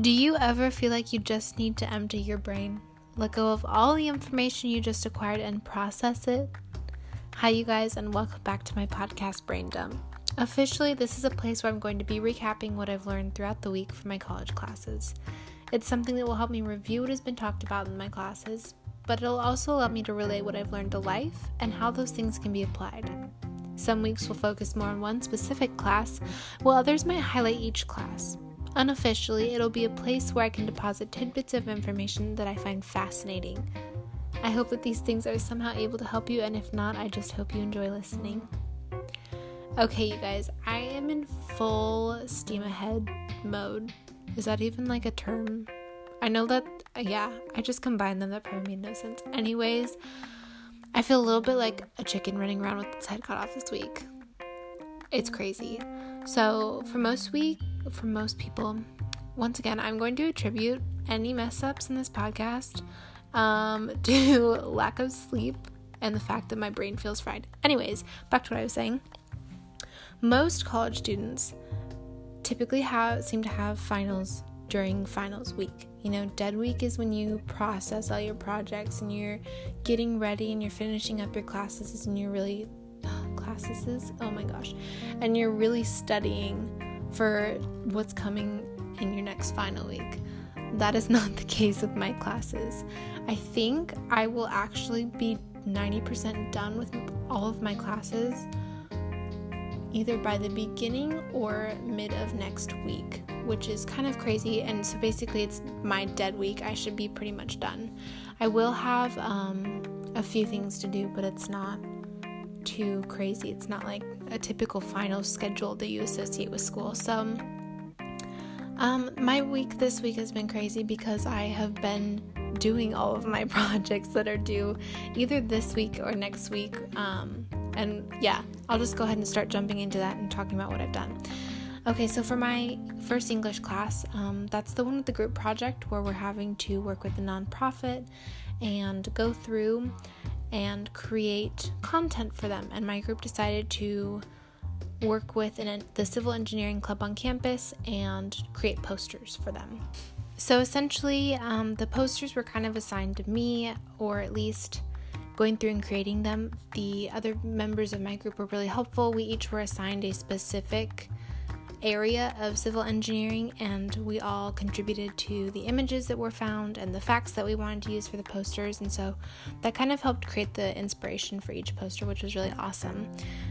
Do you ever feel like you just need to empty your brain? Let go of all the information you just acquired and process it? Hi, you guys, and welcome back to my podcast, Brain Dump. Officially, this is a place where I'm going to be recapping what I've learned throughout the week for my college classes. It's something that will help me review what has been talked about in my classes, but it'll also allow me to relate what I've learned to life and how those things can be applied. Some weeks will focus more on one specific class, while others might highlight each class. Unofficially, it'll be a place where I can deposit tidbits of information that I find fascinating. I hope that these things are somehow able to help you, and if not, I just hope you enjoy listening. Okay, you guys, I am in full steam ahead mode. Is that even like a term? I know that, yeah, I just combined them. That probably made no sense. Anyways, I feel a little bit like a chicken running around with its head cut off this week. It's crazy. So, for most week, for most people, once again, I'm going to attribute any mess ups in this podcast um, to lack of sleep and the fact that my brain feels fried. Anyways, back to what I was saying. Most college students typically have seem to have finals during finals week. You know, dead week is when you process all your projects and you're getting ready and you're finishing up your classes and you're really classes. Oh my gosh. And you're really studying for what's coming in your next final week. That is not the case with my classes. I think I will actually be 90% done with all of my classes either by the beginning or mid of next week, which is kind of crazy. And so basically, it's my dead week. I should be pretty much done. I will have um, a few things to do, but it's not too crazy. It's not like a typical final schedule that you associate with school. So, um, my week this week has been crazy because I have been doing all of my projects that are due either this week or next week. Um, and yeah, I'll just go ahead and start jumping into that and talking about what I've done. Okay, so for my first English class, um, that's the one with the group project where we're having to work with a nonprofit and go through and create content for them. And my group decided to work with an, the Civil Engineering Club on campus and create posters for them. So essentially, um, the posters were kind of assigned to me, or at least going through and creating them. The other members of my group were really helpful. We each were assigned a specific area of civil engineering, and we all contributed to the images that were found and the facts that we wanted to use for the posters. And so that kind of helped create the inspiration for each poster, which was really awesome.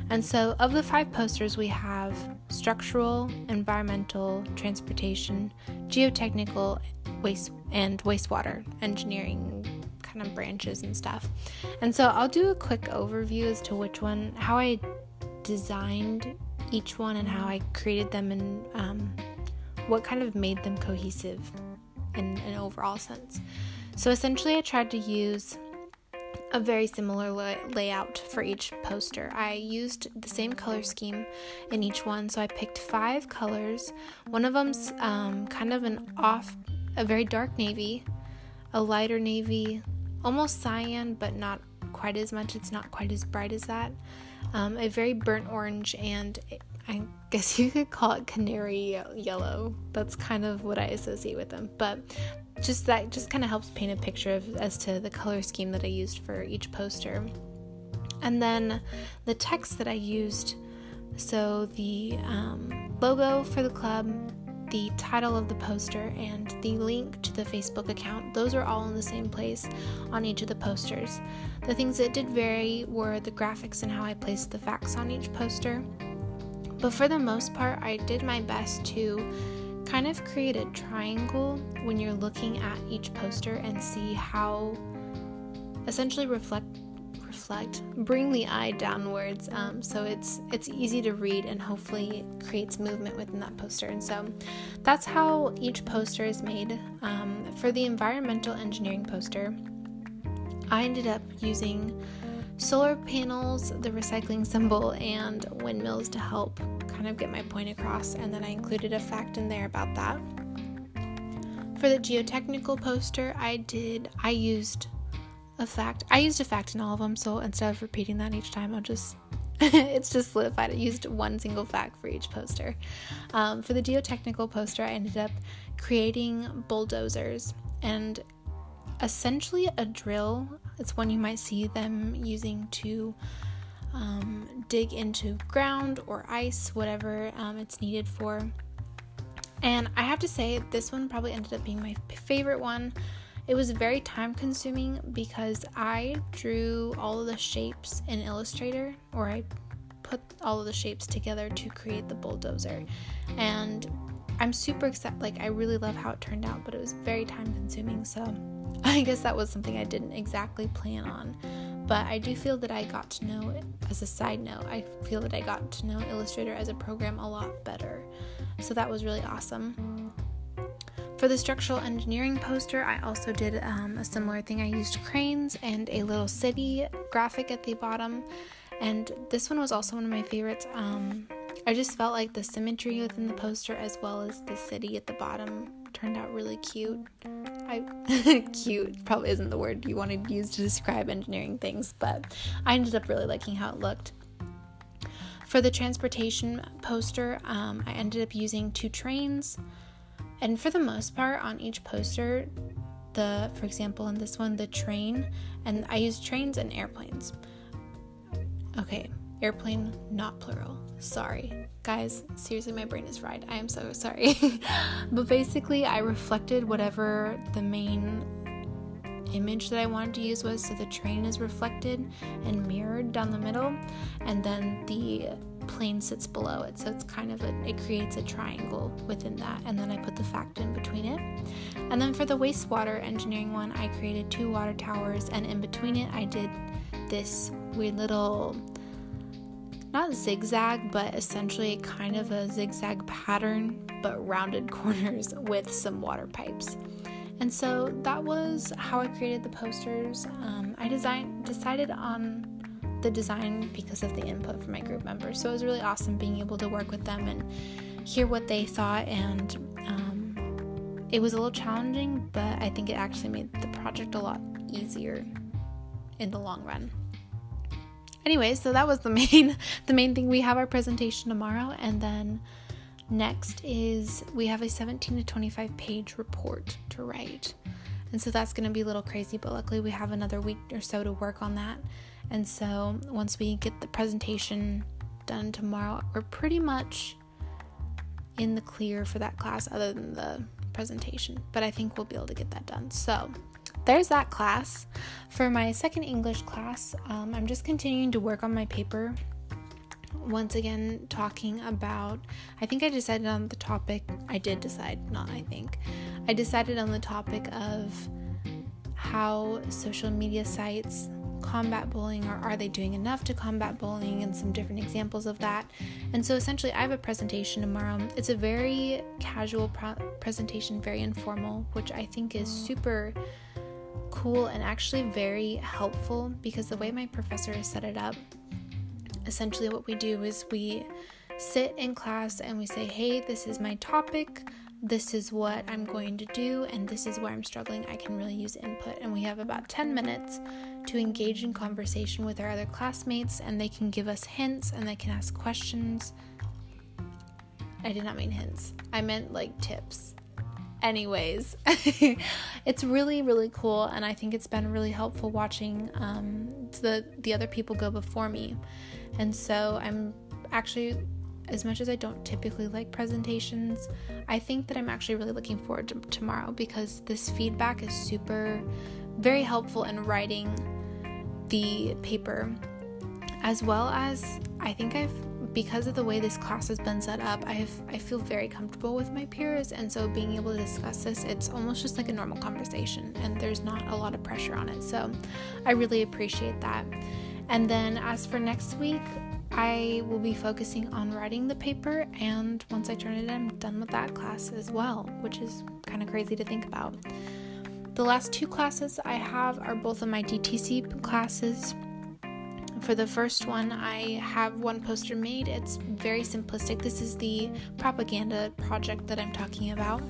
And so, of the five posters, we have structural, environmental, transportation, geotechnical, waste, and wastewater engineering kind of branches and stuff. And so, I'll do a quick overview as to which one, how I designed each one and how I created them and um, what kind of made them cohesive in an overall sense. So essentially, I tried to use a very similar layout for each poster. I used the same color scheme in each one, so I picked five colors. One of them's um, kind of an off, a very dark navy, a lighter navy, almost cyan, but not quite as much. It's not quite as bright as that um, a very burnt orange, and I guess you could call it canary yellow. That's kind of what I associate with them. But just that just kind of helps paint a picture of, as to the color scheme that I used for each poster. And then the text that I used so the um, logo for the club, the title of the poster, and the link to the Facebook account. Those are all in the same place on each of the posters. The things that did vary were the graphics and how I placed the facts on each poster. But for the most part, I did my best to kind of create a triangle when you're looking at each poster and see how essentially reflect reflect, bring the eye downwards, um, so it's it's easy to read and hopefully creates movement within that poster. And so that's how each poster is made. Um, for the environmental engineering poster, I ended up using solar panels, the recycling symbol, and windmills to help kind of get my point across. And then I included a fact in there about that. For the geotechnical poster, I did I used a fact. I used a fact in all of them, so instead of repeating that each time, I'll just it's just solidified. I used one single fact for each poster. Um, for the geotechnical poster, I ended up creating bulldozers and essentially a drill. It's one you might see them using to um, dig into ground or ice, whatever um, it's needed for. And I have to say, this one probably ended up being my favorite one. It was very time consuming because I drew all of the shapes in Illustrator, or I put all of the shapes together to create the bulldozer. And I'm super excited. Like, I really love how it turned out, but it was very time consuming. So, I guess that was something I didn't exactly plan on. But I do feel that I got to know, as a side note, I feel that I got to know Illustrator as a program a lot better. So, that was really awesome. For the structural engineering poster, I also did um, a similar thing. I used cranes and a little city graphic at the bottom. And this one was also one of my favorites. Um, I just felt like the symmetry within the poster as well as the city at the bottom turned out really cute. I cute probably isn't the word you wanted to use to describe engineering things, but I ended up really liking how it looked. For the transportation poster, um, I ended up using two trains, and for the most part, on each poster, the for example in this one, the train, and I use trains and airplanes. Okay, airplane, not plural. Sorry. Guys, seriously, my brain is fried. I am so sorry. but basically, I reflected whatever the main image that I wanted to use was. So the train is reflected and mirrored down the middle, and then the plane sits below it. So it's kind of a, it creates a triangle within that. And then I put the fact in between it. And then for the wastewater engineering one, I created two water towers, and in between it, I did this weird little not zigzag, but essentially kind of a zigzag pattern, but rounded corners with some water pipes. And so that was how I created the posters. Um, I designed decided on the design because of the input from my group members. So it was really awesome being able to work with them and hear what they thought. And um, it was a little challenging, but I think it actually made the project a lot easier in the long run anyway, so that was the main the main thing. We have our presentation tomorrow, and then next is we have a 17 to 25 page report to write. And so that's going to be a little crazy, but luckily we have another week or so to work on that. And so once we get the presentation done tomorrow, we're pretty much in the clear for that class, other than the presentation. But I think we'll be able to get that done. So there's that class. For my second English class, um, I'm just continuing to work on my paper. Once again, talking about, I think I decided on the topic, I did decide, not I think. I decided on the topic of how social media sites combat bullying or are they doing enough to combat bullying and some different examples of that. And so essentially, I have a presentation tomorrow. It's a very casual pro- presentation, very informal, which I think is super cool and actually very helpful because the way my professor has set it up, essentially what we do is we sit in class and we say, hey, this is my topic, this is what I'm going to do, and this is where I'm struggling. I can really use input. And we have about 10 minutes to engage in conversation with our other classmates, and they can give us hints and they can ask questions. I did not mean hints, I meant like tips anyways it's really really cool and i think it's been really helpful watching um, the the other people go before me. And so i'm actually as much as i don't typically like presentations i think that i'm actually really looking forward to tomorrow because this feedback is super very helpful in writing the paper. As well as i think i've because of the way this class has been set up, I've I feel very comfortable with my peers, and so being able to discuss this, it's almost just like a normal conversation, and there's not a lot of pressure on it. So I really appreciate that. And then as for next week, I will be focusing on writing the paper, and once I turn it in, I'm done with that class as well, which is kind of crazy to think about. The last two classes I have are both of my DTC classes for the first one, I have one poster made. It's very simplistic. This is the propaganda project that I'm talking about.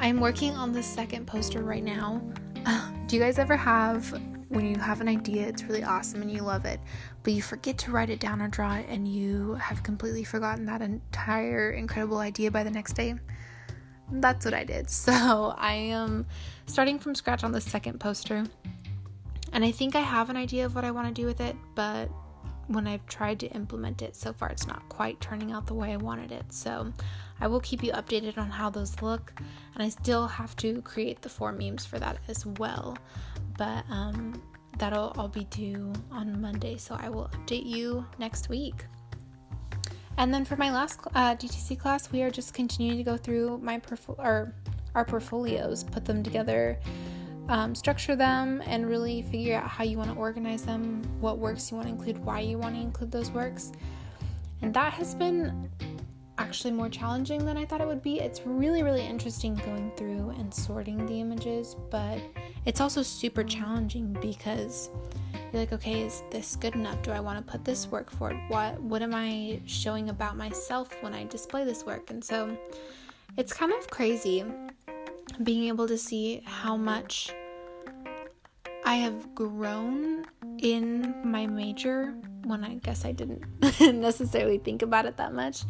I'm working on the second poster right now. do you guys ever have when you have an idea, it's really awesome and you love it, but you forget to write it down or draw it and you have completely forgotten that entire incredible idea by the next day? That's what I did. So I am starting from scratch on the second poster. And I think I have an idea of what I want to do with it, but when I've tried to implement it, so far it's not quite turning out the way I wanted it. So I will keep you updated on how those look, and I still have to create the four memes for that as well. But um, that'll all be due on Monday, so I will update you next week. And then for my last uh, DTC class, we are just continuing to go through my or our portfolios, put them together um, structure them and really figure out how you want to organize them, what works you want to include, why you want to include those works. And that has been actually more challenging than I thought it would be. It's really, really interesting going through and sorting the images, but it's also super challenging because you're like, okay, is this good enough? Do I want to put this work forward? What what am I showing about myself when I display this work? And so it's kind of crazy being able to see how much I have grown in my major when I guess I didn't necessarily think about it that much.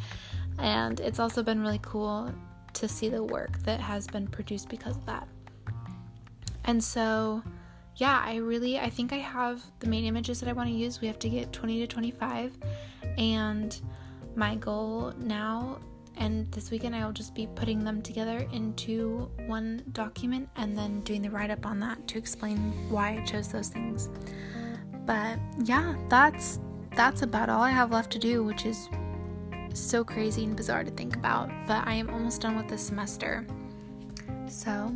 And it's also been really cool to see the work that has been produced because of that. And so, yeah, I really I think I have the main images that I want to use. We have to get 20 to 25 and my goal now and this weekend I'll just be putting them together into one document and then doing the write up on that to explain why I chose those things. But yeah, that's that's about all I have left to do, which is so crazy and bizarre to think about. But I am almost done with this semester. So,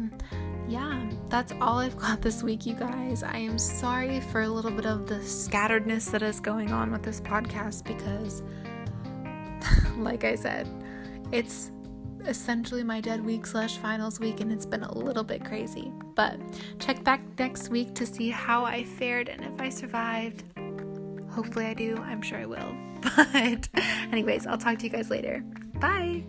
yeah, that's all I've got this week, you guys. I am sorry for a little bit of the scatteredness that is going on with this podcast because, like I said, it's essentially my dead week slash finals week, and it's been a little bit crazy. But check back next week to see how I fared and if I survived. Hopefully, I do. I'm sure I will. But, anyways, I'll talk to you guys later. Bye.